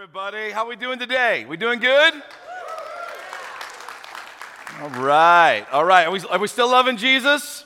everybody. How we doing today? We doing good? All right. All right. Are we, are we still loving Jesus?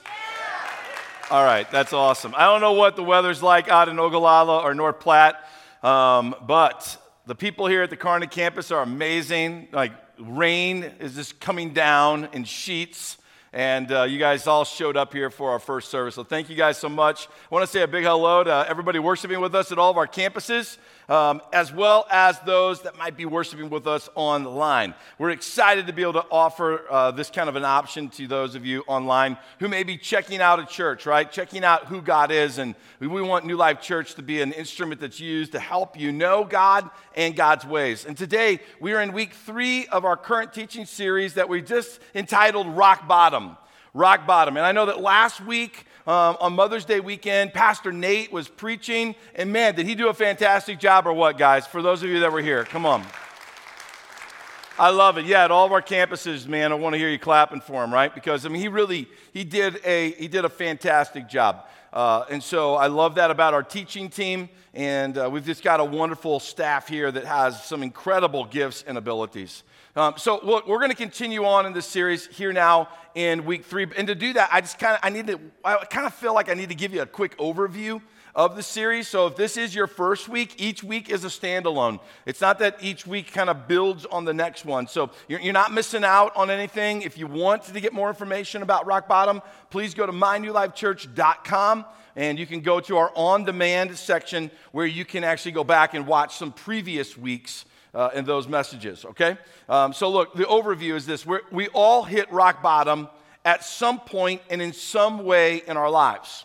All right. That's awesome. I don't know what the weather's like out in Ogallala or North Platte, um, but the people here at the Kearney campus are amazing. Like, rain is just coming down in sheets. And uh, you guys all showed up here for our first service. So thank you guys so much. I want to say a big hello to everybody worshiping with us at all of our campuses um, as well as those that might be worshiping with us online. We're excited to be able to offer uh, this kind of an option to those of you online who may be checking out a church, right? Checking out who God is. And we want New Life Church to be an instrument that's used to help you know God and God's ways. And today we are in week three of our current teaching series that we just entitled Rock Bottom. Rock Bottom. And I know that last week, um, on Mother's Day weekend, Pastor Nate was preaching. And man, did he do a fantastic job or what, guys? For those of you that were here, come on. I love it. Yeah, at all of our campuses, man, I want to hear you clapping for him, right? Because I mean, he really he did a he did a fantastic job, uh, and so I love that about our teaching team. And uh, we've just got a wonderful staff here that has some incredible gifts and abilities. Um, so we're going to continue on in this series here now in week three. And to do that, I just kind of I need to I kind of feel like I need to give you a quick overview of the series. So if this is your first week, each week is a standalone. It's not that each week kind of builds on the next one. So you're, you're not missing out on anything. If you want to get more information about Rock Bottom, please go to mynewlifechurch.com and you can go to our on demand section where you can actually go back and watch some previous weeks uh, in those messages, okay? Um, so, look, the overview is this We're, we all hit rock bottom at some point and in some way in our lives,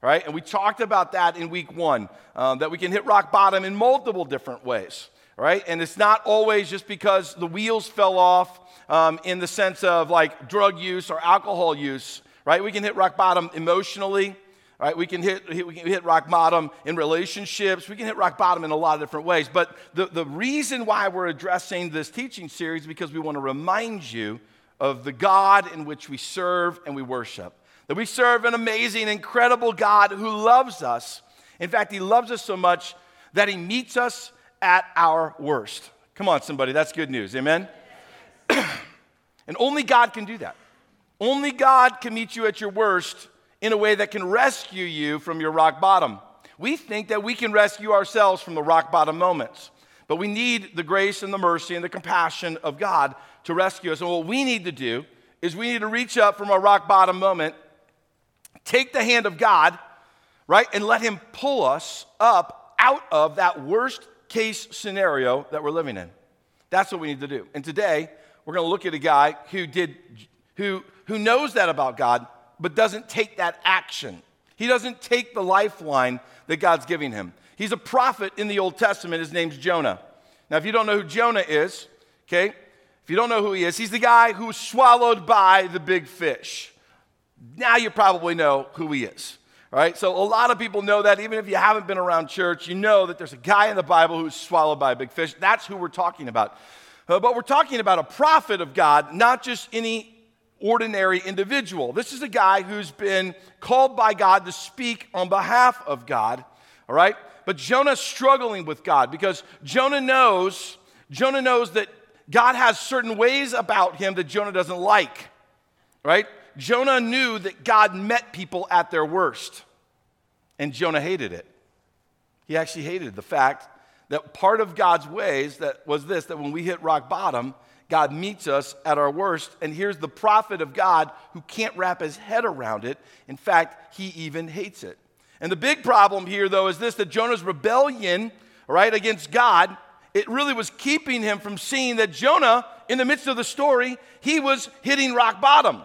right? And we talked about that in week one, um, that we can hit rock bottom in multiple different ways, right? And it's not always just because the wheels fell off um, in the sense of like drug use or alcohol use, right? We can hit rock bottom emotionally. Right? We can hit, we can hit rock bottom in relationships. We can hit rock bottom in a lot of different ways. But the, the reason why we're addressing this teaching series is because we want to remind you of the God in which we serve and we worship. That we serve an amazing, incredible God who loves us. In fact, He loves us so much that He meets us at our worst. Come on, somebody, that's good news. Amen? and only God can do that. Only God can meet you at your worst in a way that can rescue you from your rock bottom. We think that we can rescue ourselves from the rock bottom moments, but we need the grace and the mercy and the compassion of God to rescue us. And what we need to do is we need to reach up from our rock bottom moment, take the hand of God, right, and let Him pull us up out of that worst case scenario that we're living in. That's what we need to do. And today, we're going to look at a guy who did who who knows that about God but doesn't take that action. He doesn't take the lifeline that God's giving him. He's a prophet in the Old Testament. His name's Jonah. Now, if you don't know who Jonah is, okay, if you don't know who he is, he's the guy who was swallowed by the big fish. Now you probably know who he is. Right? So a lot of people know that even if you haven't been around church, you know that there's a guy in the Bible who's swallowed by a big fish. That's who we're talking about. Uh, but we're talking about a prophet of God, not just any ordinary individual. This is a guy who's been called by God to speak on behalf of God, all right? But Jonah's struggling with God because Jonah knows, Jonah knows that God has certain ways about him that Jonah doesn't like, right? Jonah knew that God met people at their worst, and Jonah hated it. He actually hated the fact that part of God's ways that was this that when we hit rock bottom, God meets us at our worst. And here's the prophet of God who can't wrap his head around it. In fact, he even hates it. And the big problem here, though, is this that Jonah's rebellion, right, against God, it really was keeping him from seeing that Jonah, in the midst of the story, he was hitting rock bottom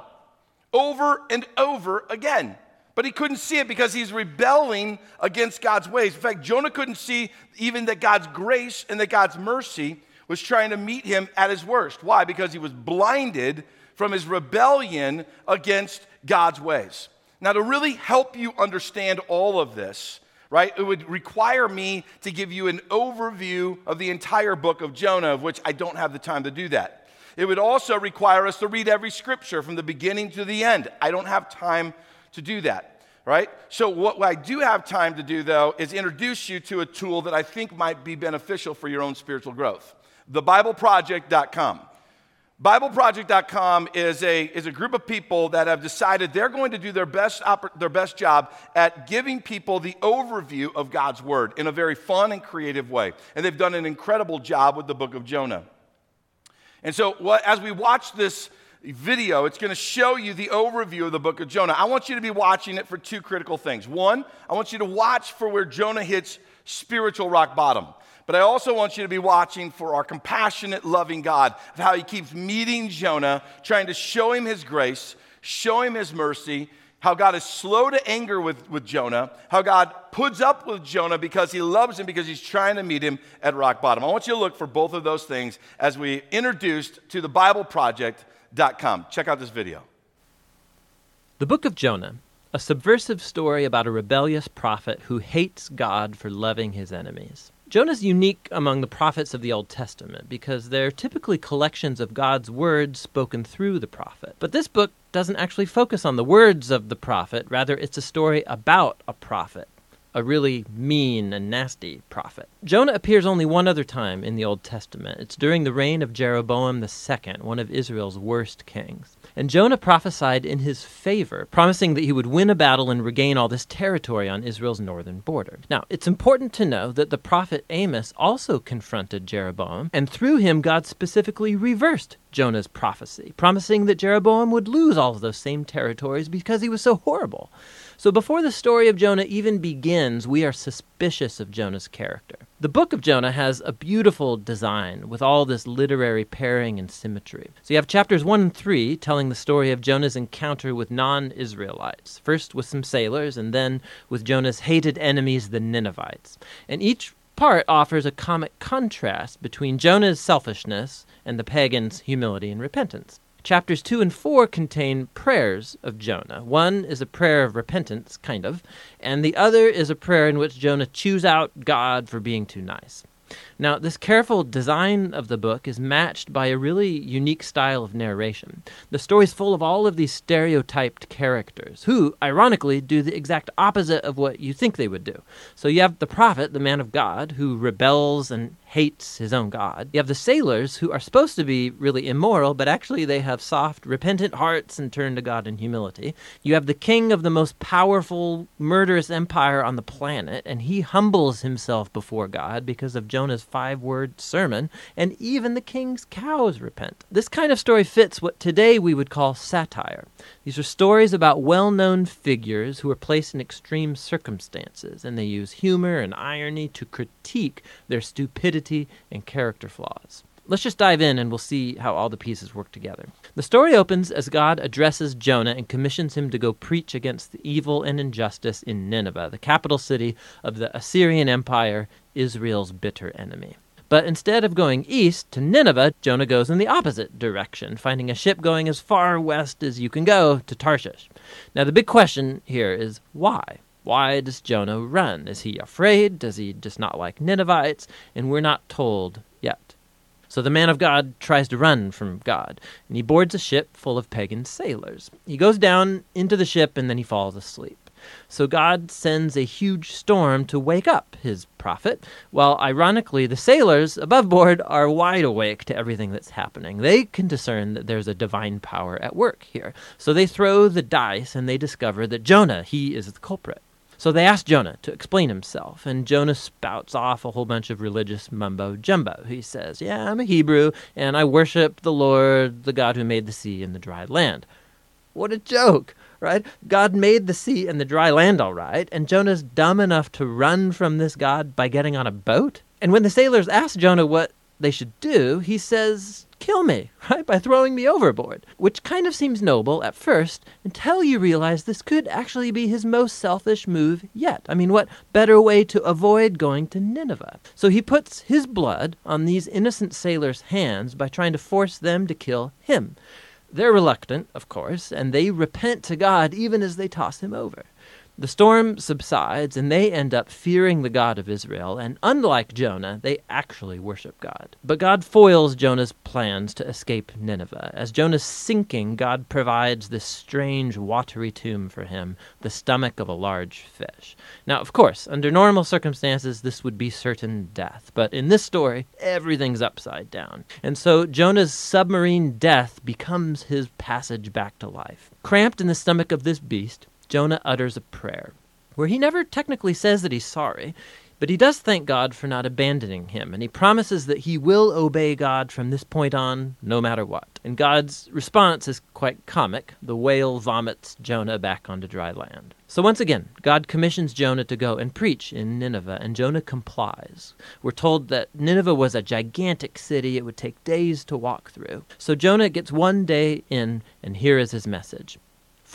over and over again. But he couldn't see it because he's rebelling against God's ways. In fact, Jonah couldn't see even that God's grace and that God's mercy was trying to meet him at his worst. Why? Because he was blinded from his rebellion against God's ways. Now, to really help you understand all of this, right, it would require me to give you an overview of the entire book of Jonah, of which I don't have the time to do that. It would also require us to read every scripture from the beginning to the end. I don't have time to do that right? So, what I do have time to do, though, is introduce you to a tool that I think might be beneficial for your own spiritual growth thebibleproject.com. BibleProject.com is a, is a group of people that have decided they're going to do their best, their best job at giving people the overview of God's Word in a very fun and creative way. And they've done an incredible job with the book of Jonah. And so, what, as we watch this video, it's going to show you the overview of the book of Jonah. I want you to be watching it for two critical things. One, I want you to watch for where Jonah hits spiritual rock bottom. But I also want you to be watching for our compassionate, loving God, of how He keeps meeting Jonah, trying to show him His grace, show him His mercy, how God is slow to anger with, with Jonah, how God puts up with Jonah because He loves him, because He's trying to meet him at rock bottom. I want you to look for both of those things as we introduced to the BibleProject.com. Check out this video. The book of Jonah, a subversive story about a rebellious prophet who hates God for loving his enemies. Jonah's unique among the prophets of the Old Testament because they're typically collections of God's words spoken through the prophet. But this book doesn't actually focus on the words of the prophet, rather, it's a story about a prophet a really mean and nasty prophet. Jonah appears only one other time in the Old Testament. It's during the reign of Jeroboam II, one of Israel's worst kings. And Jonah prophesied in his favor, promising that he would win a battle and regain all this territory on Israel's northern border. Now, it's important to know that the prophet Amos also confronted Jeroboam, and through him, God specifically reversed Jonah's prophecy, promising that Jeroboam would lose all of those same territories because he was so horrible. So before the story of Jonah even begins, we are suspicious of Jonah's character. The book of Jonah has a beautiful design with all this literary pairing and symmetry. So you have chapters 1 and 3 telling the story of Jonah's encounter with non Israelites, first with some sailors, and then with Jonah's hated enemies, the Ninevites. And each part offers a comic contrast between Jonah's selfishness and the pagans' humility and repentance. Chapters 2 and 4 contain prayers of Jonah. One is a prayer of repentance, kind of, and the other is a prayer in which Jonah chews out God for being too nice. Now, this careful design of the book is matched by a really unique style of narration. The story is full of all of these stereotyped characters who, ironically, do the exact opposite of what you think they would do. So you have the prophet, the man of God, who rebels and hates his own God. You have the sailors who are supposed to be really immoral, but actually they have soft, repentant hearts and turn to God in humility. You have the king of the most powerful, murderous empire on the planet, and he humbles himself before God because of Jonah's five word sermon, and even the king's cows repent. This kind of story fits what today we would call satire. These are stories about well known figures who are placed in extreme circumstances, and they use humor and irony to critique their stupidity and character flaws. Let's just dive in and we'll see how all the pieces work together. The story opens as God addresses Jonah and commissions him to go preach against the evil and injustice in Nineveh, the capital city of the Assyrian Empire, Israel's bitter enemy. But instead of going east to Nineveh, Jonah goes in the opposite direction, finding a ship going as far west as you can go to Tarshish. Now, the big question here is why? Why does Jonah run? Is he afraid? Does he just not like Ninevites? And we're not told yet. So the man of God tries to run from God, and he boards a ship full of pagan sailors. He goes down into the ship and then he falls asleep. So God sends a huge storm to wake up his prophet, while ironically the sailors above board are wide awake to everything that's happening. They can discern that there's a divine power at work here. So they throw the dice and they discover that Jonah, he is the culprit. So they ask Jonah to explain himself, and Jonah spouts off a whole bunch of religious mumbo jumbo. He says, Yeah, I'm a Hebrew, and I worship the Lord, the God who made the sea and the dry land. What a joke, right? God made the sea and the dry land all right, and Jonah's dumb enough to run from this God by getting on a boat? And when the sailors ask Jonah what they should do, he says, kill me, right, by throwing me overboard, which kind of seems noble at first until you realize this could actually be his most selfish move yet. I mean, what better way to avoid going to Nineveh? So he puts his blood on these innocent sailors' hands by trying to force them to kill him. They're reluctant, of course, and they repent to God even as they toss him over. The storm subsides, and they end up fearing the God of Israel, and unlike Jonah, they actually worship God. But God foils Jonah's plans to escape Nineveh. As Jonah's sinking, God provides this strange watery tomb for him, the stomach of a large fish. Now, of course, under normal circumstances, this would be certain death, but in this story, everything's upside down. And so Jonah's submarine death becomes his passage back to life. Cramped in the stomach of this beast, Jonah utters a prayer, where he never technically says that he's sorry, but he does thank God for not abandoning him, and he promises that he will obey God from this point on, no matter what. And God's response is quite comic. The whale vomits Jonah back onto dry land. So once again, God commissions Jonah to go and preach in Nineveh, and Jonah complies. We're told that Nineveh was a gigantic city, it would take days to walk through. So Jonah gets one day in, and here is his message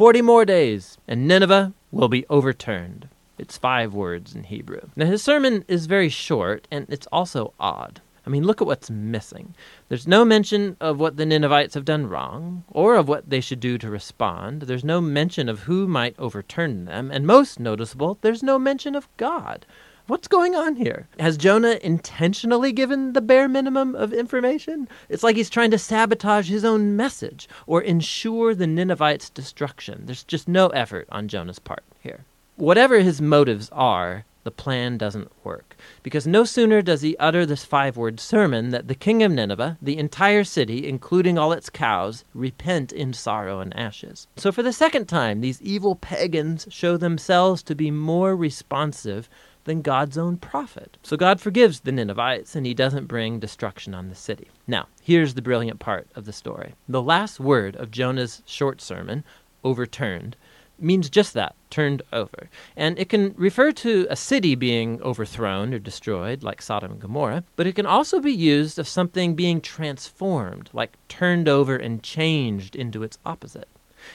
Forty more days, and Nineveh will be overturned. It's five words in Hebrew. Now, his sermon is very short, and it's also odd. I mean, look at what's missing. There's no mention of what the Ninevites have done wrong, or of what they should do to respond. There's no mention of who might overturn them, and most noticeable, there's no mention of God. What's going on here? Has Jonah intentionally given the bare minimum of information? It's like he's trying to sabotage his own message or ensure the Ninevites' destruction. There's just no effort on Jonah's part here. Whatever his motives are, the plan doesn't work. Because no sooner does he utter this five word sermon that the king of Nineveh, the entire city, including all its cows, repent in sorrow and ashes. So for the second time, these evil pagans show themselves to be more responsive than God's own prophet. So God forgives the Ninevites and he doesn't bring destruction on the city. Now, here's the brilliant part of the story. The last word of Jonah's short sermon, overturned, means just that, turned over. And it can refer to a city being overthrown or destroyed, like Sodom and Gomorrah, but it can also be used of something being transformed, like turned over and changed into its opposite.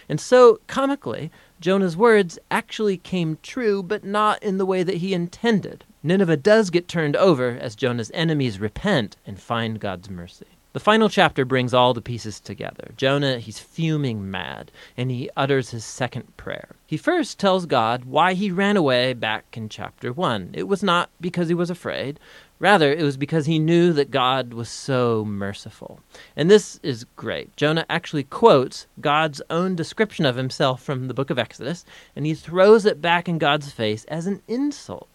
And so, comically, Jonah's words actually came true, but not in the way that he intended. Nineveh does get turned over as Jonah's enemies repent and find God's mercy. The final chapter brings all the pieces together. Jonah, he's fuming mad, and he utters his second prayer. He first tells God why he ran away back in chapter 1. It was not because he was afraid, Rather, it was because he knew that God was so merciful. And this is great. Jonah actually quotes God's own description of himself from the book of Exodus, and he throws it back in God's face as an insult.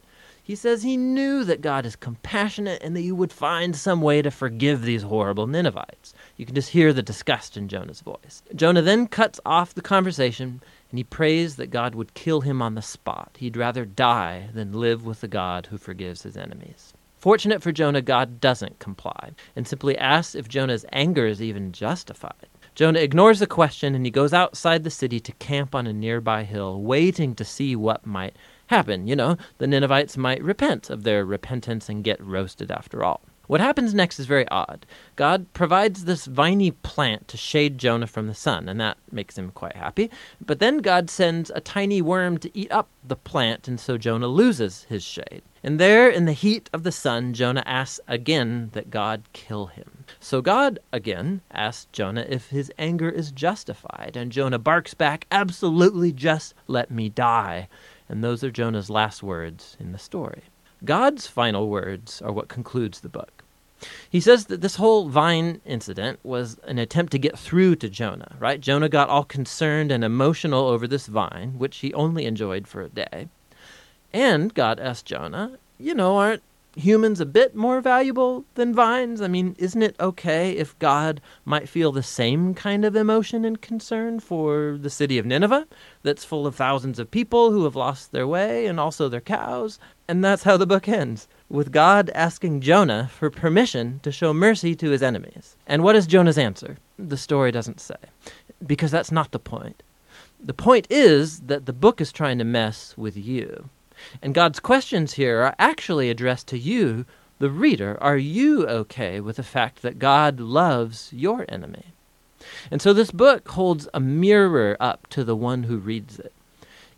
He says he knew that God is compassionate and that you would find some way to forgive these horrible Ninevites. You can just hear the disgust in Jonah's voice. Jonah then cuts off the conversation and he prays that God would kill him on the spot. He'd rather die than live with the God who forgives his enemies. Fortunate for Jonah, God doesn't comply and simply asks if Jonah's anger is even justified. Jonah ignores the question and he goes outside the city to camp on a nearby hill, waiting to see what might happen. You know, the Ninevites might repent of their repentance and get roasted after all. What happens next is very odd. God provides this viney plant to shade Jonah from the sun, and that makes him quite happy. But then God sends a tiny worm to eat up the plant, and so Jonah loses his shade. And there, in the heat of the sun, Jonah asks again that God kill him. So God again asks Jonah if his anger is justified, and Jonah barks back, Absolutely, just let me die. And those are Jonah's last words in the story. God's final words are what concludes the book. He says that this whole vine incident was an attempt to get through to Jonah, right? Jonah got all concerned and emotional over this vine, which he only enjoyed for a day. And God asked Jonah, you know, aren't humans a bit more valuable than vines? I mean, isn't it okay if God might feel the same kind of emotion and concern for the city of Nineveh, that's full of thousands of people who have lost their way and also their cows? And that's how the book ends, with God asking Jonah for permission to show mercy to his enemies. And what is Jonah's answer? The story doesn't say, because that's not the point. The point is that the book is trying to mess with you. And God's questions here are actually addressed to you, the reader. Are you okay with the fact that God loves your enemy? And so this book holds a mirror up to the one who reads it.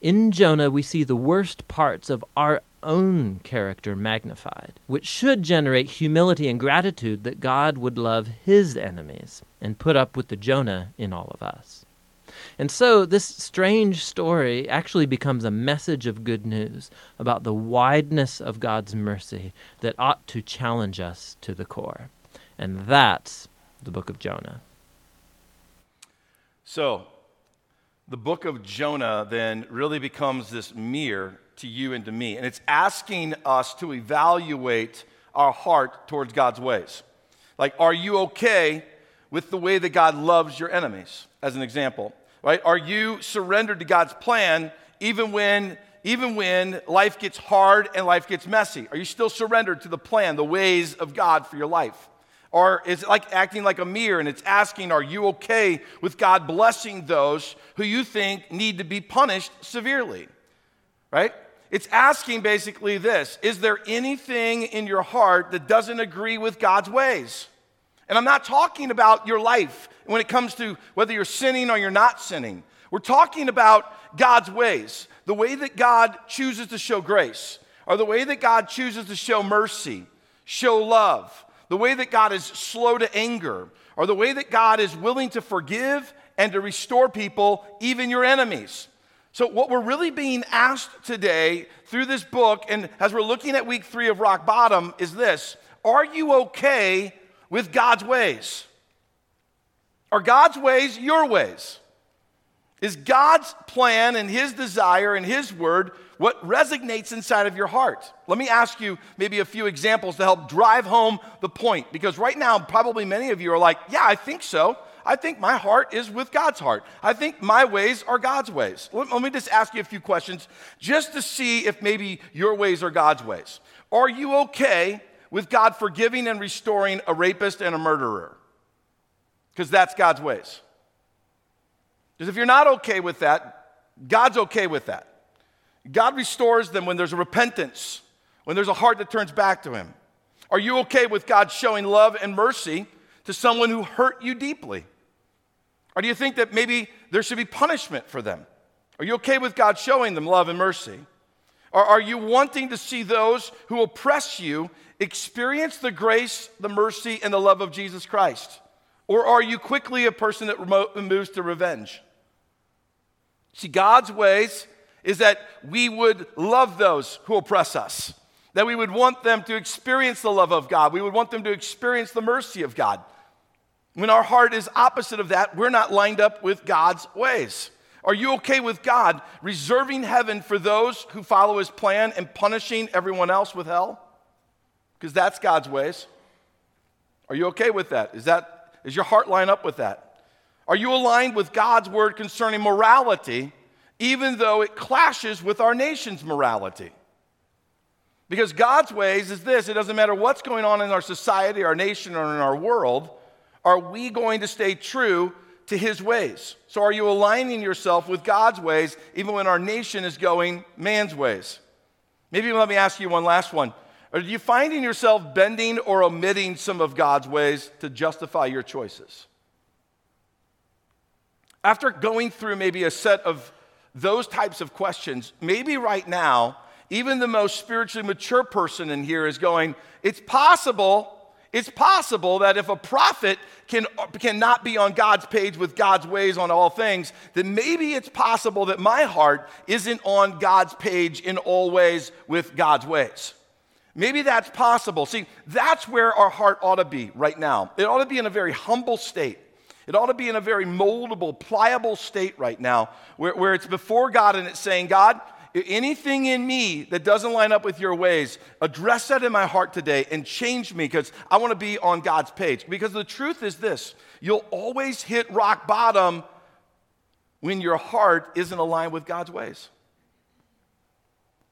In Jonah, we see the worst parts of our own character magnified, which should generate humility and gratitude that God would love his enemies and put up with the Jonah in all of us. And so this strange story actually becomes a message of good news about the wideness of God's mercy that ought to challenge us to the core. And that's the book of Jonah. So, the book of Jonah then really becomes this mirror to you and to me. And it's asking us to evaluate our heart towards God's ways. Like, are you okay with the way that God loves your enemies, as an example? Right? Are you surrendered to God's plan even when even when life gets hard and life gets messy? Are you still surrendered to the plan, the ways of God for your life? Or is it like acting like a mirror and it's asking, are you okay with God blessing those who you think need to be punished severely? Right? It's asking basically this Is there anything in your heart that doesn't agree with God's ways? And I'm not talking about your life when it comes to whether you're sinning or you're not sinning. We're talking about God's ways, the way that God chooses to show grace, or the way that God chooses to show mercy, show love, the way that God is slow to anger, or the way that God is willing to forgive and to restore people, even your enemies. So, what we're really being asked today through this book, and as we're looking at week three of Rock Bottom, is this Are you okay with God's ways? Are God's ways your ways? Is God's plan and His desire and His word what resonates inside of your heart? Let me ask you maybe a few examples to help drive home the point. Because right now, probably many of you are like, yeah, I think so. I think my heart is with God's heart. I think my ways are God's ways. Let, me just ask you a few questions just to see if maybe your ways are God's ways. Are you okay with God forgiving and restoring a rapist and a murderer? Because that's God's ways. Because if you're not okay with that, God's okay with that. God restores them when there's a repentance, when there's a heart that turns back to Him. Are you okay with God showing love and mercy to someone who hurt you deeply? Or do you think that maybe there should be punishment for them? Are you okay with God showing them love and mercy? Or are you wanting to see those who oppress you experience the grace, the mercy, and the love of Jesus Christ? Or are you quickly a person that moves to revenge? See, God's ways is that we would love those who oppress us, that we would want them to experience the love of God, we would want them to experience the mercy of God. When our heart is opposite of that, we're not lined up with God's ways. Are you okay with God reserving heaven for those who follow his plan and punishing everyone else with hell? Because that's God's ways. Are you okay with that? Is that is your heart line up with that? Are you aligned with God's word concerning morality, even though it clashes with our nation's morality? Because God's ways is this it doesn't matter what's going on in our society, our nation, or in our world, are we going to stay true to his ways? So, are you aligning yourself with God's ways even when our nation is going man's ways? Maybe let me ask you one last one. Are you finding yourself bending or omitting some of God's ways to justify your choices? After going through maybe a set of those types of questions, maybe right now, even the most spiritually mature person in here is going, It's possible it's possible that if a prophet can, cannot be on God's page with God's ways on all things, then maybe it's possible that my heart isn't on God's page in all ways with God's ways. Maybe that's possible. See, that's where our heart ought to be right now. It ought to be in a very humble state. It ought to be in a very moldable, pliable state right now, where, where it's before God and it's saying, God, anything in me that doesn't line up with your ways, address that in my heart today and change me because I want to be on God's page. Because the truth is this you'll always hit rock bottom when your heart isn't aligned with God's ways.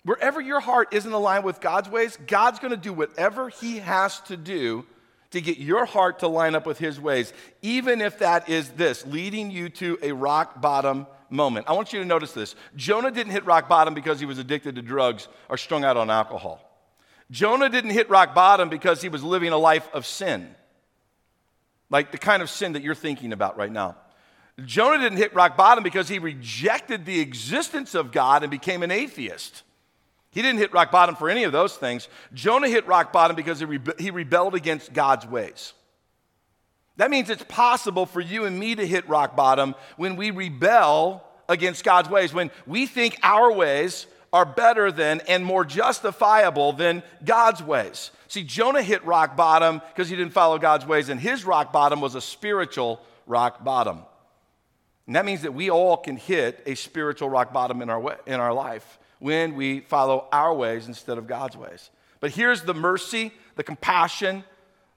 Wherever your heart isn't aligned with God's ways, God's going to do whatever He has to do to get your heart to line up with His ways, even if that is this leading you to a rock bottom moment. I want you to notice this. Jonah didn't hit rock bottom because he was addicted to drugs or strung out on alcohol. Jonah didn't hit rock bottom because he was living a life of sin, like the kind of sin that you're thinking about right now. Jonah didn't hit rock bottom because he rejected the existence of God and became an atheist. He didn't hit rock bottom for any of those things. Jonah hit rock bottom because he, rebe- he rebelled against God's ways. That means it's possible for you and me to hit rock bottom when we rebel against God's ways, when we think our ways are better than and more justifiable than God's ways. See, Jonah hit rock bottom because he didn't follow God's ways, and his rock bottom was a spiritual rock bottom. And that means that we all can hit a spiritual rock bottom in our, way, in our life when we follow our ways instead of God's ways. But here's the mercy, the compassion,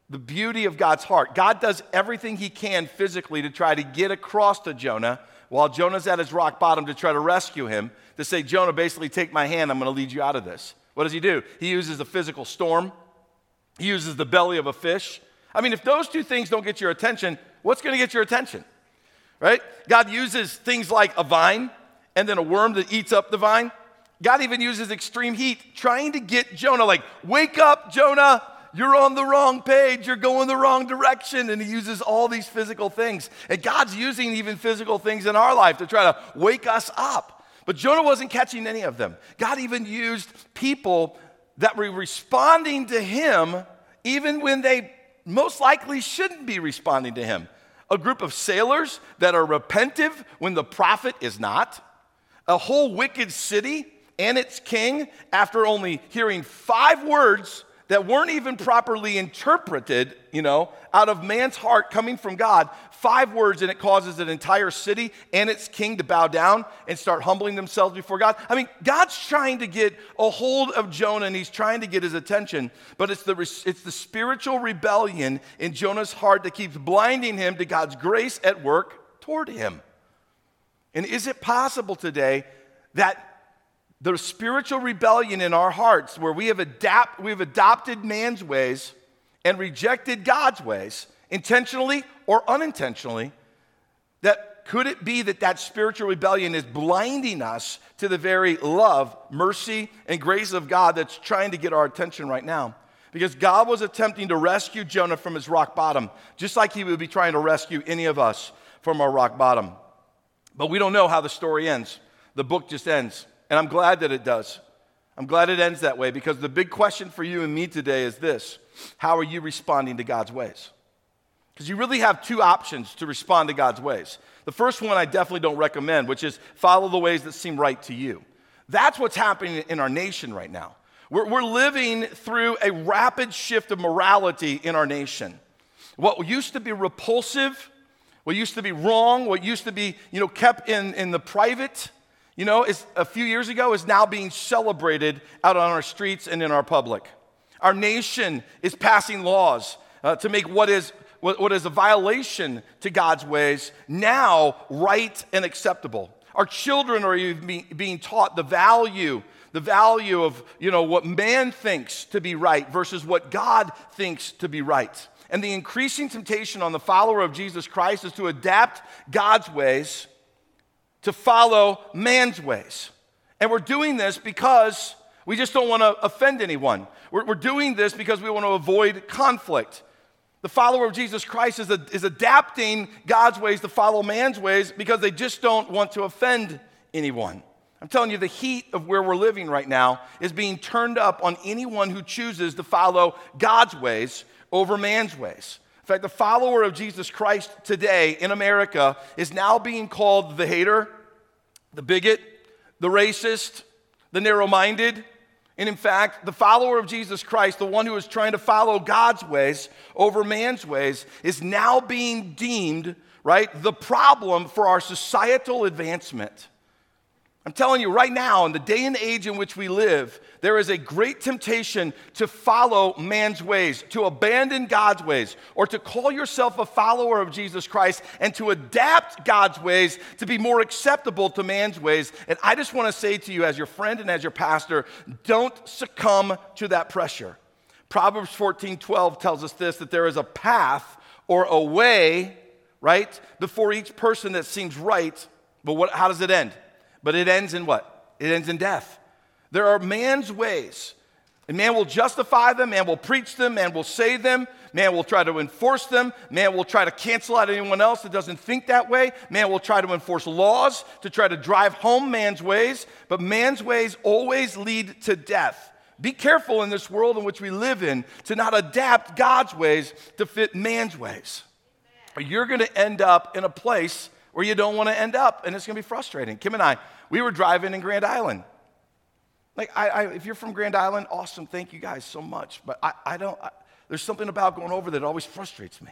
the beauty of God's heart. God does everything he can physically to try to get across to Jonah while Jonah's at his rock bottom to try to rescue him, to say, Jonah, basically take my hand, I'm going to lead you out of this. What does he do? He uses a physical storm, he uses the belly of a fish. I mean, if those two things don't get your attention, what's going to get your attention? Right? God uses things like a vine and then a worm that eats up the vine. God even uses extreme heat trying to get Jonah, like, wake up, Jonah, you're on the wrong page. You're going the wrong direction. And he uses all these physical things. And God's using even physical things in our life to try to wake us up. But Jonah wasn't catching any of them. God even used people that were responding to him even when they most likely shouldn't be responding to him. A group of sailors that are repentive when the prophet is not. A whole wicked city and its king, after only hearing five words that weren't even properly interpreted, you know, out of man's heart coming from God, five words, and it causes an entire city and its king to bow down and start humbling themselves before God. I mean, God's trying to get a hold of Jonah and he's trying to get his attention, but it's the, it's the spiritual rebellion in Jonah's heart that keeps blinding him to God's grace at work toward him. And is it possible today that the spiritual rebellion in our hearts where we have, adapt, we have adopted man's ways and rejected God's ways, intentionally or unintentionally, that could it be that that spiritual rebellion is blinding us to the very love, mercy, and grace of God that's trying to get our attention right now? Because God was attempting to rescue Jonah from his rock bottom, just like he would be trying to rescue any of us from our rock bottom. But we don't know how the story ends. The book just ends. And I'm glad that it does. I'm glad it ends that way because the big question for you and me today is this How are you responding to God's ways? Because you really have two options to respond to God's ways. The first one I definitely don't recommend, which is follow the ways that seem right to you. That's what's happening in our nation right now. We're, we're living through a rapid shift of morality in our nation. What used to be repulsive, what used to be wrong, what used to be you know, kept in, in the private, you know, is, a few years ago is now being celebrated out on our streets and in our public. Our nation is passing laws uh, to make what is, what, what is a violation to God's ways now right and acceptable. Our children are even being taught the value the value of you know what man thinks to be right versus what God thinks to be right. And the increasing temptation on the follower of Jesus Christ is to adapt God's ways to follow man's ways. And we're doing this because we just don't want to offend anyone. We're, we're, doing this because we want to avoid conflict. The follower of Jesus Christ is, a, is adapting God's ways to follow man's ways because they just don't want to offend anyone. I'm telling you, the heat of where we're living right now is being turned up on anyone who chooses to follow God's ways over man's ways. In fact, the follower of Jesus Christ today in America is now being called the hater, the bigot, the racist, the narrow minded. And in fact, the follower of Jesus Christ, the one who is trying to follow God's ways over man's ways, is now being deemed, right, the problem for our societal advancement. I'm telling you right now, in the day and age in which we live, there is a great temptation to follow man's ways, to abandon God's ways, or to call yourself a follower of Jesus Christ and to adapt God's ways to be more acceptable to man's ways. And I just want to say to you, as your friend and as your pastor, don't succumb to that pressure. Proverbs 14 12 tells us this that there is a path or a way, right, before each person that seems right. But what, how does it end? But it ends in what? It ends in death. There are man's ways. And man will justify them, man will preach them, man will say them, man will try to enforce them, man will try to cancel out anyone else that doesn't think that way, man will try to enforce laws to try to drive home man's ways, but man's ways always lead to death. Be careful in this world in which we live in to not adapt God's ways to fit man's ways. you're going to end up in a place where you don't want to end up, and it's going to be frustrating. Kim and I, we were driving in Grand Island. Like, I, I, if you're from Grand Island, awesome, thank you guys so much. But I, I don't, there's something about going over that always frustrates me.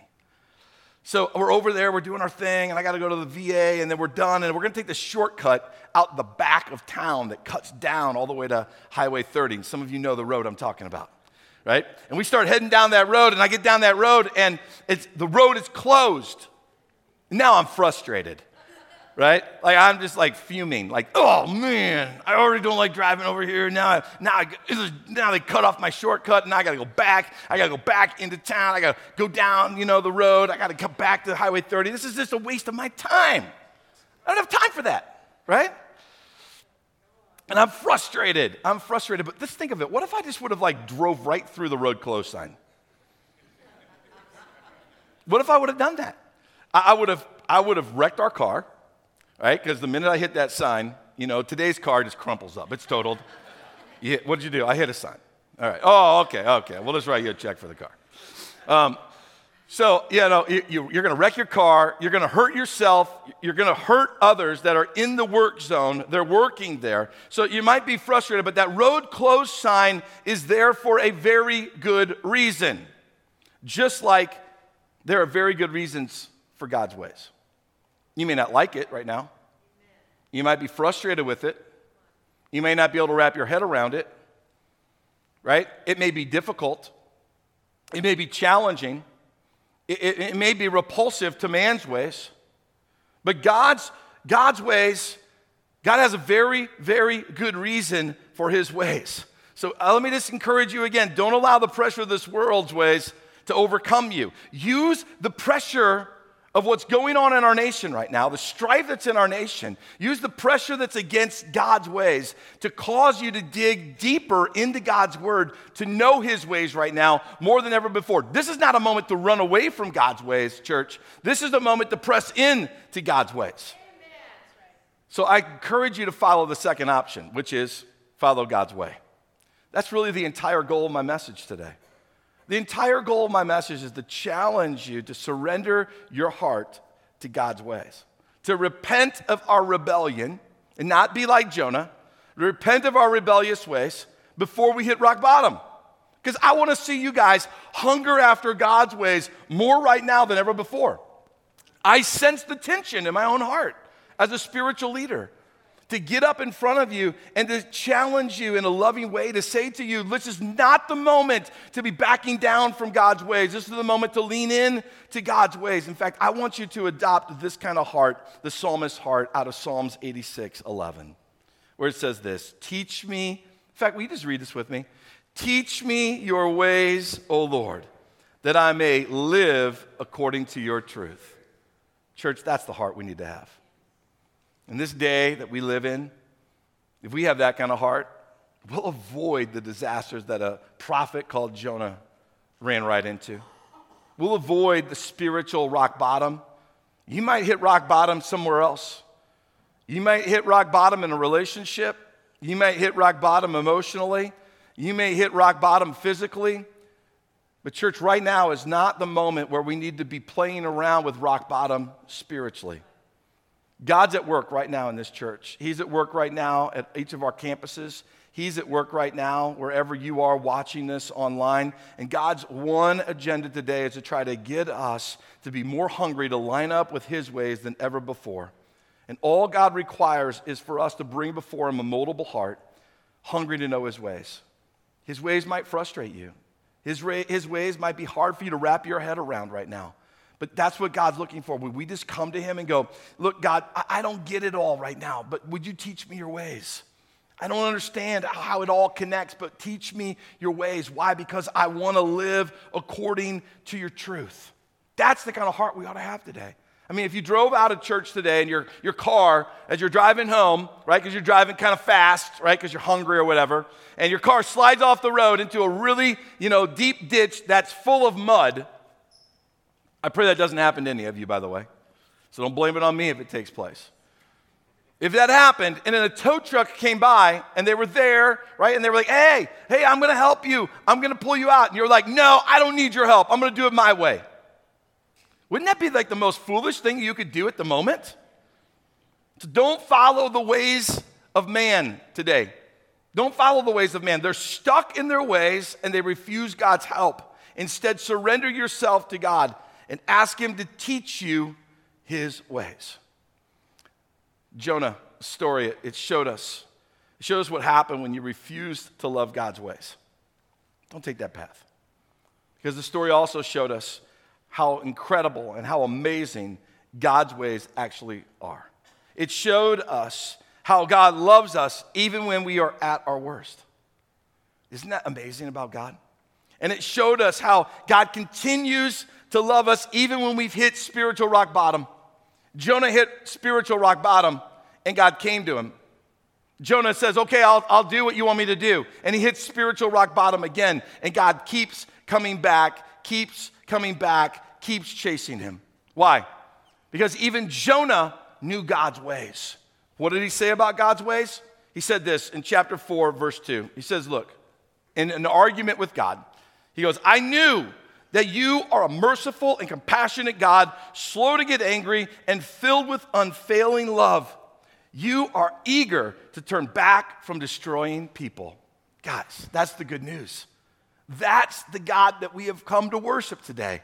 So we're over there, we're doing our thing, and I got to go to the VA, and then we're done, and we're going to take the shortcut out the back of town that cuts down all the way to Highway 30. And some of you know the road I'm talking about, right? And we start heading down that road, and I get down that road, and it's, the road is closed. Now I'm frustrated right? Like I'm just like fuming, like, oh man, I already don't like driving over here. Now, now, I, now they cut off my shortcut, and I got to go back. I got to go back into town. I got to go down, you know, the road. I got to come back to Highway 30. This is just a waste of my time. I don't have time for that, right? And I'm frustrated. I'm frustrated. But let's think of it. What if I just would have like drove right through the road closed sign? What if I would have done that? I, would have. I would have wrecked our car right? Because the minute I hit that sign, you know, today's car just crumples up. It's totaled. You what did you do? I hit a sign. All right. Oh, okay, okay. We'll just write you a check for the car. Um, so, you know, you, you're going to wreck your car. You're going to hurt yourself. You're going to hurt others that are in the work zone. They're working there. So you might be frustrated, but that road closed sign is there for a very good reason. Just like there are very good reasons for God's ways. You may not like it right now. You might be frustrated with it. You may not be able to wrap your head around it, right? It may be difficult. It may be challenging. It, it, it may be repulsive to man's ways. But God's, God's ways, God has a very, very good reason for his ways. So uh, let me just encourage you again don't allow the pressure of this world's ways to overcome you. Use the pressure of what's going on in our nation right now, the strife that's in our nation, use the pressure that's against God's ways to cause you to dig deeper into God's word, to know his ways right now more than ever before. This is not a moment to run away from God's ways, church. This is a moment to press in to God's ways. So I encourage you to follow the second option, which is follow God's way. That's really the entire goal of my message today. The entire goal of my message is to challenge you to surrender your heart to God's ways, to repent of our rebellion and not be like Jonah, repent of our rebellious ways before we hit rock bottom. Because I want to see you guys hunger after God's ways more right now than ever before. I sense the tension in my own heart as a spiritual leader to get up in front of you and to challenge you in a loving way, to say to you, this is not the moment to be backing down from God's ways. This is the moment to lean in to God's ways. In fact, I want you to adopt this kind of heart, the psalmist's heart, out of Psalms 86 11, where it says this Teach me, in fact, will you just read this with me? Teach me your ways, O Lord, that I may live according to your truth. Church, that's the heart we need to have. In this day that we live in, if we have that kind of heart, we'll avoid the disasters that a prophet called Jonah ran right into. We'll avoid the spiritual rock bottom. You might hit rock bottom somewhere else. You might hit rock bottom in a relationship. You might hit rock bottom emotionally. You may hit rock bottom physically. But, church, right now is not the moment where we need to be playing around with rock bottom spiritually. God's at work right now in this church. He's at work right now at each of our campuses. He's at work right now wherever you are watching this online. And God's one agenda today is to try to get us to be more hungry to line up with His ways than ever before. And all God requires is for us to bring before Him a moldable heart, hungry to know His ways. His ways might frustrate you, His, his ways might be hard for you to wrap your head around right now. But that's what God's looking for. When we just come to Him and go, Look, God, I, don't get it all right now, but would you teach me your ways? I don't understand how it all connects, but teach me your ways. Why? Because I want to live according to your truth. That's the kind of heart we ought to have today. I mean, if you drove out of church today in your, your car as you're driving home, right, because you're driving kind of fast, right, because you're hungry or whatever, and your car slides off the road into a really, you know, deep ditch that's full of mud, I pray that doesn't happen to any of you, by the way. So don't blame it on me if it takes place. If that happened and then a tow truck came by and they were there, right? And they were like, hey, hey, I'm gonna help you. I'm gonna pull you out. And you're like, no, I don't need your help. I'm gonna do it my way. Wouldn't that be like the most foolish thing you could do at the moment? So don't follow the ways of man today. Don't follow the ways of man. They're stuck in their ways and they refuse God's help. Instead, surrender yourself to God and ask Him to teach you His ways. Jonah story, it showed us. It showed us what happened when you refused to love God's ways. Don't take that path. Because the story also showed us how incredible and how amazing God's ways actually are. It showed us how God loves us even when we are at our worst. Isn't that amazing about God? And it showed us how God continues to love us even when we've hit spiritual rock bottom. Jonah hit spiritual rock bottom, and God came to him. Jonah says, Okay, I'll, I'll do what you want me to do. And he hits spiritual rock bottom again, and God keeps coming back, keeps coming back, keeps chasing him. Why? Because even Jonah knew God's ways. What did he say about God's ways? He said this in chapter 4, verse 2. He says, Look, in an argument with God, he goes, I knew that you are a merciful and compassionate God, slow to get angry and filled with unfailing love. You are eager to turn back from destroying people. Guys, that's the good news. That's the God that we have come to worship today.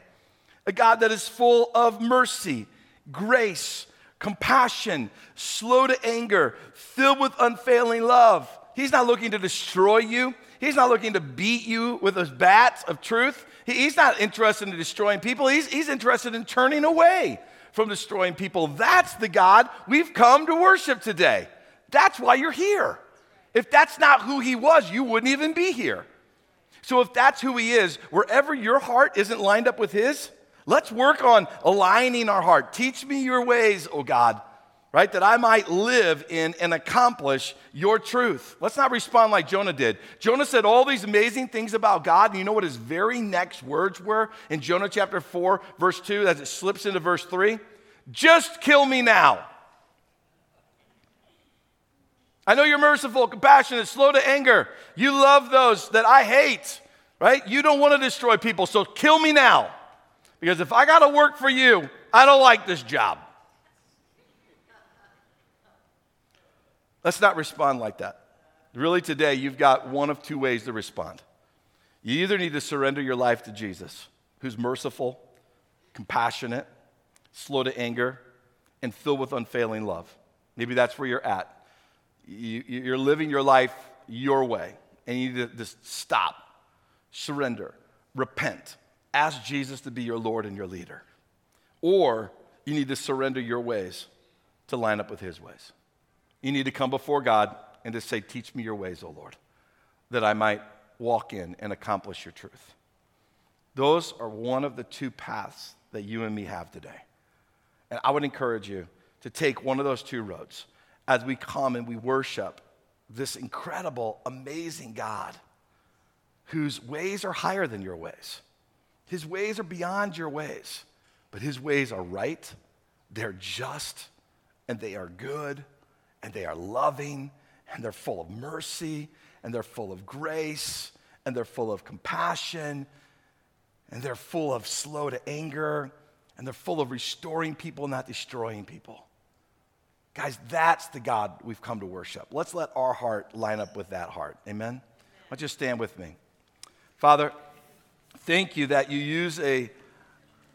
A God that is full of mercy, grace, compassion, slow to anger, filled with unfailing love. He's not looking to destroy you. He's not looking to beat you with his bats of truth. He's not interested in destroying people. He's, he's interested in turning away from destroying people. That's the God we've come to worship today. That's why you're here. If that's not who he was, you wouldn't even be here. So if that's who he is, wherever your heart isn't lined up with his, Let's work on aligning our heart. Teach me your ways, O God, right? That I might live in and accomplish your truth. Let's not respond like Jonah did. Jonah said all these amazing things about God, and you know what his very next words were in Jonah chapter 4, verse 2, as it slips into verse 3? Just kill me now. I know you're merciful, compassionate, slow to anger. You love those that I hate, right? You don't want to destroy people, so kill me now. Because if I got to work for you, I don't like this job. Let's not respond like that. Really, today, you've got one of two ways to respond. You either need to surrender your life to Jesus, who's merciful, compassionate, slow to anger, and filled with unfailing love. Maybe that's where you're at. You're living your life your way, and you need to just stop, surrender, repent, ask Jesus to be your Lord and your leader. Or you need to surrender your ways to line up with his ways. You need to come before God and to say, Teach me your ways, O Lord, that I might walk in and accomplish your truth. Those are one of the two paths that you and me have today. And I would encourage you to take one of those two roads as we come and we worship this incredible, amazing God whose ways are higher than your ways his ways are beyond your ways, but His ways are right, they're just, and they are good, and they are loving, and they're full of mercy, and they're full of grace, and they're full of compassion, and they're full of slow to anger, and they're full of restoring people, not destroying people. Guys, that's the God we've come to worship. Let's let our heart line up with that heart. Amen? Why don't you stand with me? Father, thank you that you use a,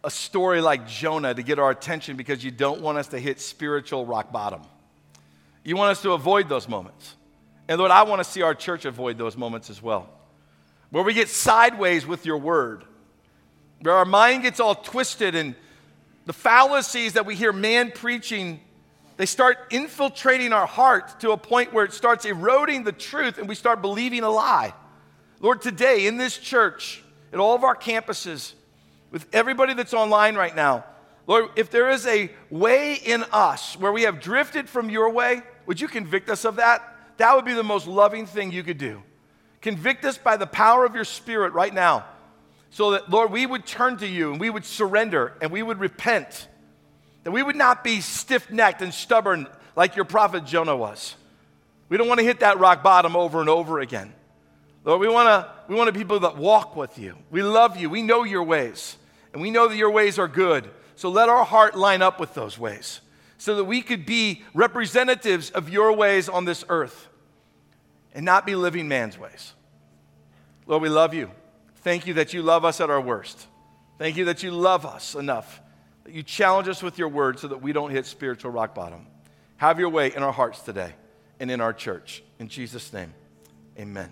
a story like Jonah to get our attention because you don't want us to hit spiritual rock bottom. You want us to avoid those moments. And Lord, I want to see our church avoid those moments as well. Where we get sideways with your word, where our mind gets all twisted and the fallacies that we hear man preaching, they start infiltrating our heart to a point where it starts eroding the truth and we start believing a lie. Lord, today in this church, at all of our campuses, with everybody that's online right now. Lord, if there is a way in us where we have drifted from your way, would you convict us of that? That would be the most loving thing you could do. Convict us by the power of your spirit right now. So that, Lord, we would turn to you and we would surrender and we would repent. That we would not be stiff necked and stubborn like your prophet Jonah was. We don't want to hit that rock bottom over and over again. Lord, we want to we want to people that walk with you. We love you. We know your ways. And we know that your ways are good. So let our heart line up with those ways so that we could be representatives of your ways on this earth and not be living man's ways. Lord, we love you. Thank you that you love us at our worst. Thank you that you love us enough, that you challenge us with your word so that we don't hit spiritual rock bottom. Have your way in our hearts today and in our church. In Jesus' name, amen.